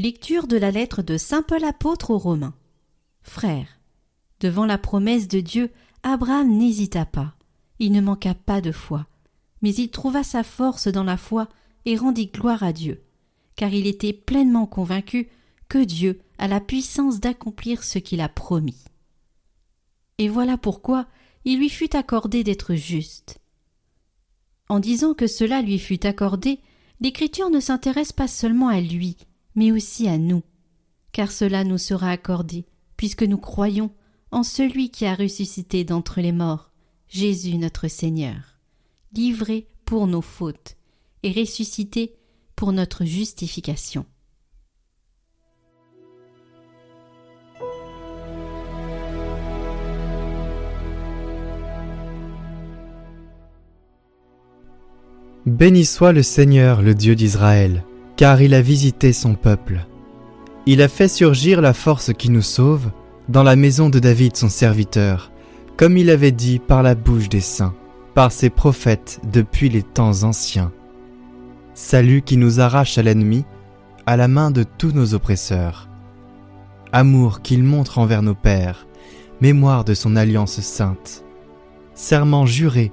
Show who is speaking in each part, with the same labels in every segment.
Speaker 1: Lecture de la lettre de Saint Paul apôtre aux Romains. Frères, devant la promesse de Dieu, Abraham n'hésita pas. Il ne manqua pas de foi, mais il trouva sa force dans la foi et rendit gloire à Dieu, car il était pleinement convaincu que Dieu a la puissance d'accomplir ce qu'il a promis. Et voilà pourquoi il lui fut accordé d'être juste. En disant que cela lui fut accordé, l'Écriture ne s'intéresse pas seulement à lui, mais aussi à nous, car cela nous sera accordé, puisque nous croyons en celui qui a ressuscité d'entre les morts, Jésus notre Seigneur, livré pour nos fautes et ressuscité pour notre justification.
Speaker 2: Béni soit le Seigneur, le Dieu d'Israël car il a visité son peuple. Il a fait surgir la force qui nous sauve dans la maison de David son serviteur, comme il avait dit par la bouche des saints, par ses prophètes depuis les temps anciens. Salut qui nous arrache à l'ennemi, à la main de tous nos oppresseurs. Amour qu'il montre envers nos pères, mémoire de son alliance sainte. Serment juré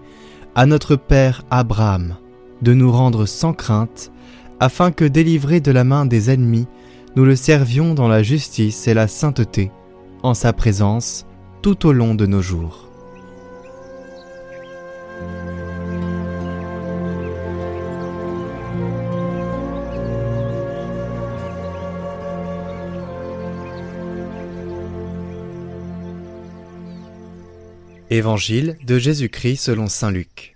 Speaker 2: à notre Père Abraham de nous rendre sans crainte afin que, délivrés de la main des ennemis, nous le servions dans la justice et la sainteté, en sa présence, tout au long de nos jours. Évangile de Jésus-Christ selon Saint Luc.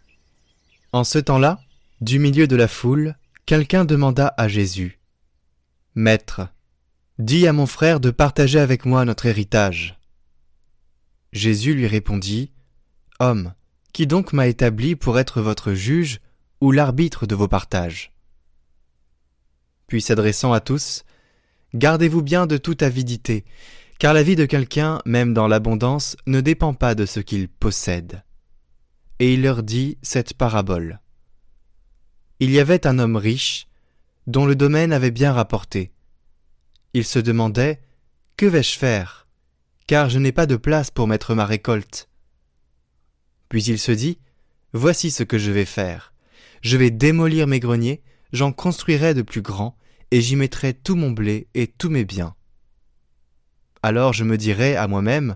Speaker 2: En ce temps-là, du milieu de la foule, quelqu'un demanda à Jésus, Maître, dis à mon frère de partager avec moi notre héritage. Jésus lui répondit, Homme, qui donc m'a établi pour être votre juge ou l'arbitre de vos partages Puis s'adressant à tous, Gardez-vous bien de toute avidité, car la vie de quelqu'un, même dans l'abondance, ne dépend pas de ce qu'il possède. Et il leur dit cette parabole. Il y avait un homme riche, dont le domaine avait bien rapporté. Il se demandait Que vais-je faire? Car je n'ai pas de place pour mettre ma récolte. Puis il se dit Voici ce que je vais faire. Je vais démolir mes greniers, j'en construirai de plus grands, et j'y mettrai tout mon blé et tous mes biens. Alors je me dirai à moi-même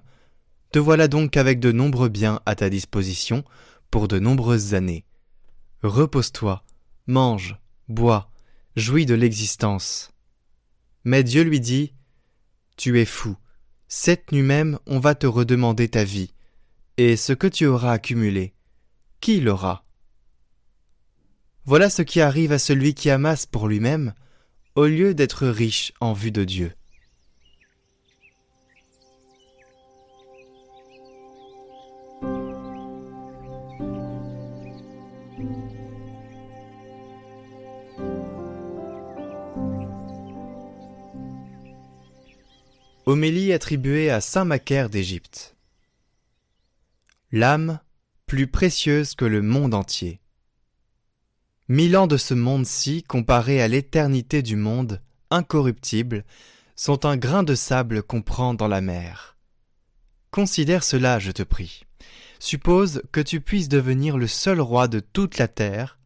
Speaker 2: Te voilà donc avec de nombreux biens à ta disposition pour de nombreuses années. Repose-toi, mange, bois, jouis de l'existence. Mais Dieu lui dit, Tu es fou, cette nuit même on va te redemander ta vie, et ce que tu auras accumulé, qui l'aura? Voilà ce qui arrive à celui qui amasse pour lui-même, au lieu d'être riche en vue de Dieu. Homélie attribuée à saint Macaire d'Égypte. L'âme plus précieuse que le monde entier. Mille ans de ce monde-ci comparés à l'éternité du monde incorruptible sont un grain de sable qu'on prend dans la mer. Considère cela, je te prie. Suppose que tu puisses devenir le seul roi de toute la terre,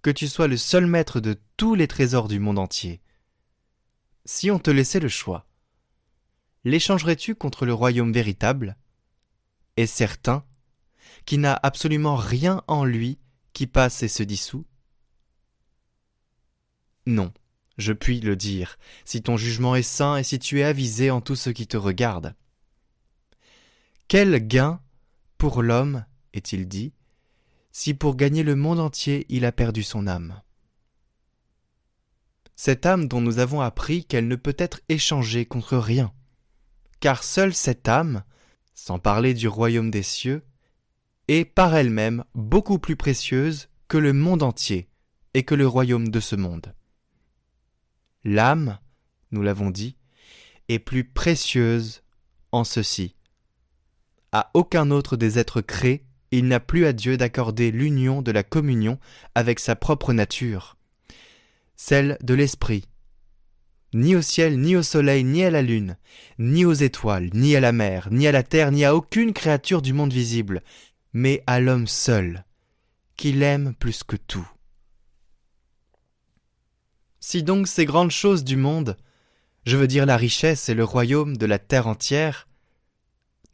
Speaker 2: que tu sois le seul maître de tous les trésors du monde entier. Si on te laissait le choix, l'échangerais-tu contre le royaume véritable? Et certain, qui n'a absolument rien en lui qui passe et se dissout? Non, je puis le dire, si ton jugement est sain et si tu es avisé en tout ce qui te regarde. Quel gain pour l'homme, est-il dit, si pour gagner le monde entier il a perdu son âme? Cette âme dont nous avons appris qu'elle ne peut être échangée contre rien car seule cette âme, sans parler du royaume des cieux, est par elle-même beaucoup plus précieuse que le monde entier et que le royaume de ce monde. L'âme, nous l'avons dit, est plus précieuse en ceci. À aucun autre des êtres créés, il n'a plus à Dieu d'accorder l'union de la communion avec sa propre nature, celle de l'esprit, ni au ciel, ni au soleil, ni à la lune, ni aux étoiles, ni à la mer, ni à la terre, ni à aucune créature du monde visible, mais à l'homme seul, qu'il aime plus que tout. Si donc ces grandes choses du monde, je veux dire la richesse et le royaume de la terre entière,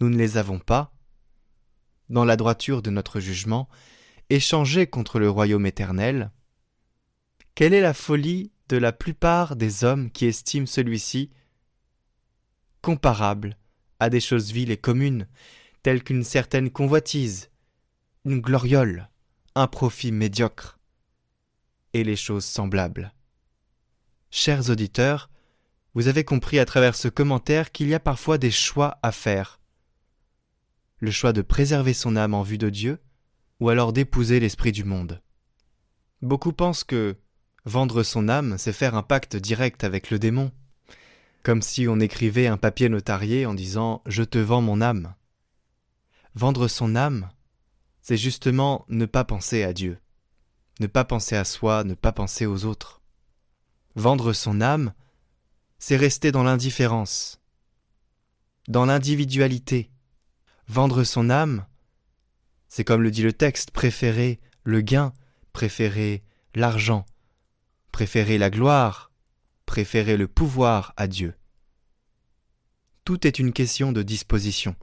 Speaker 2: nous ne les avons pas, dans la droiture de notre jugement, échangés contre le royaume éternel, quelle est la folie de la plupart des hommes qui estiment celui-ci comparable à des choses viles et communes, telles qu'une certaine convoitise, une gloriole, un profit médiocre, et les choses semblables. Chers auditeurs, vous avez compris à travers ce commentaire qu'il y a parfois des choix à faire. Le choix de préserver son âme en vue de Dieu, ou alors d'épouser l'esprit du monde. Beaucoup pensent que vendre son âme, c'est faire un pacte direct avec le démon, comme si on écrivait un papier notarié en disant Je te vends mon âme. Vendre son âme, c'est justement ne pas penser à Dieu, ne pas penser à soi, ne pas penser aux autres. Vendre son âme, c'est rester dans l'indifférence, dans l'individualité. Vendre son âme, c'est comme le dit le texte, préférer le gain, préférer l'argent, préférer la gloire, préférer le pouvoir à Dieu. Tout est une question de disposition.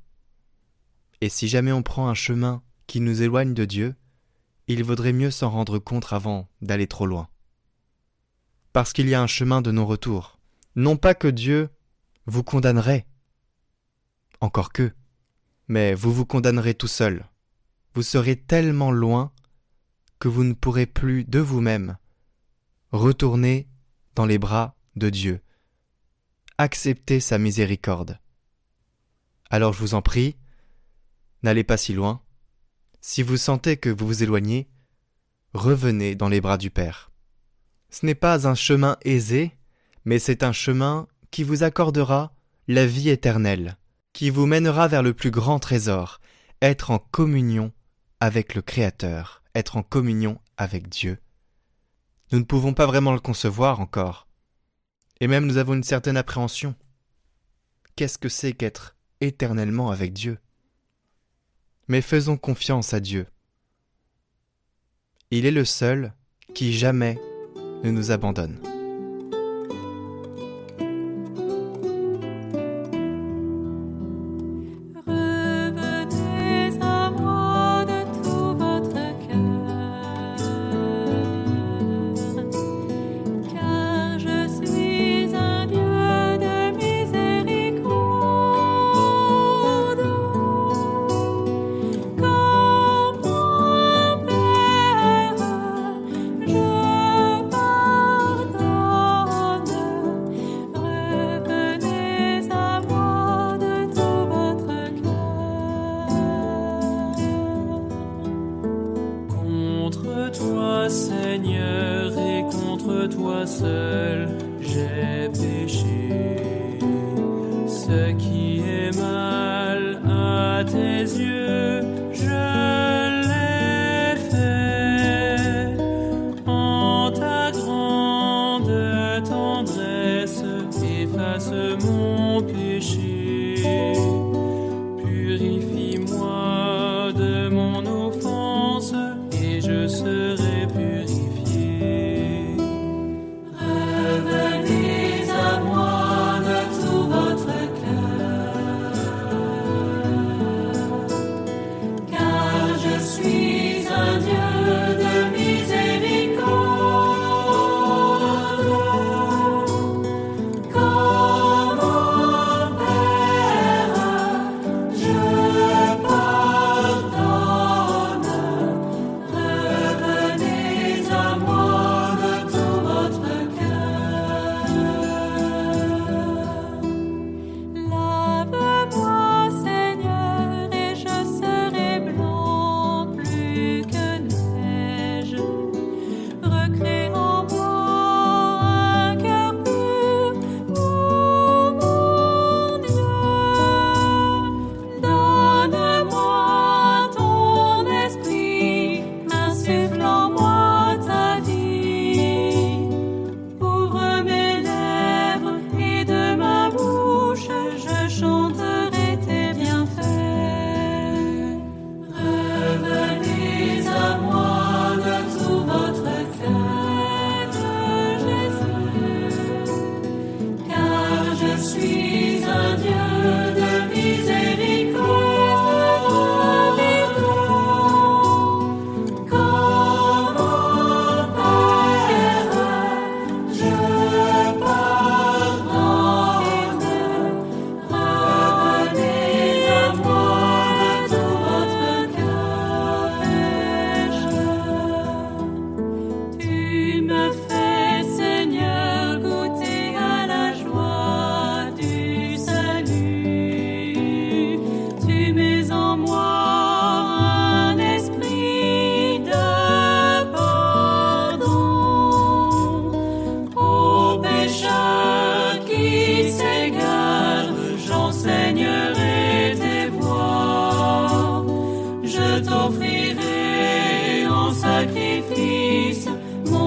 Speaker 2: Et si jamais on prend un chemin qui nous éloigne de Dieu, il vaudrait mieux s'en rendre compte avant d'aller trop loin parce qu'il y a un chemin de non-retour. Non pas que Dieu vous condamnerait, encore que, mais vous vous condamnerez tout seul. Vous serez tellement loin que vous ne pourrez plus de vous-même retourner dans les bras de Dieu. Acceptez sa miséricorde. Alors je vous en prie, n'allez pas si loin. Si vous sentez que vous vous éloignez, revenez dans les bras du Père. Ce n'est pas un chemin aisé, mais c'est un chemin qui vous accordera la vie éternelle, qui vous mènera vers le plus grand trésor, être en communion avec le Créateur, être en communion avec Dieu. Nous ne pouvons pas vraiment le concevoir encore. Et même nous avons une certaine appréhension. Qu'est-ce que c'est qu'être éternellement avec Dieu? Mais faisons confiance à Dieu. Il est le seul qui jamais ne nous abandonne.
Speaker 3: toi seul j'ai péché. Ce qui est mal.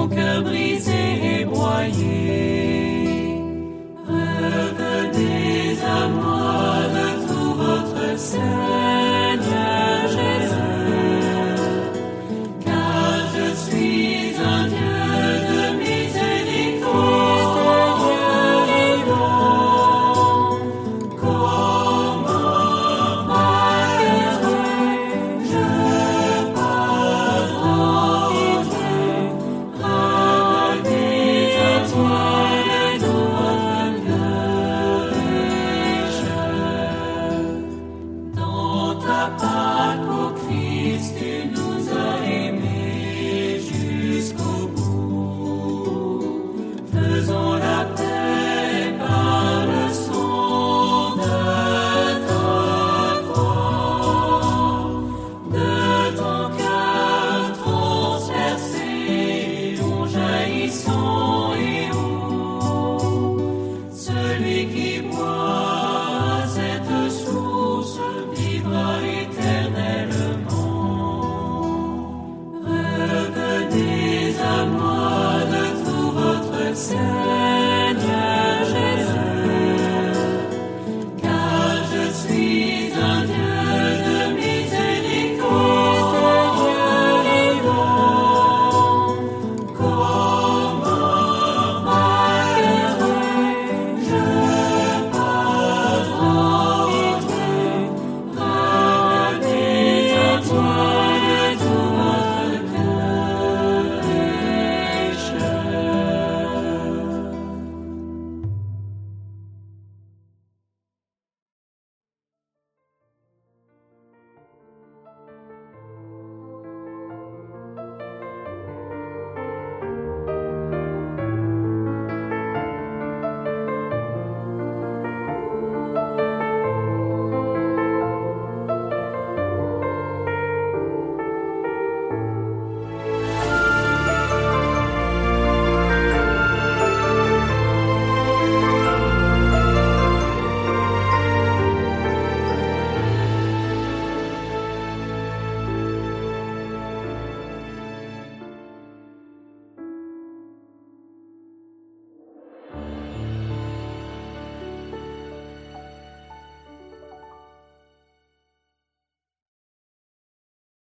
Speaker 3: mon cœur brisé.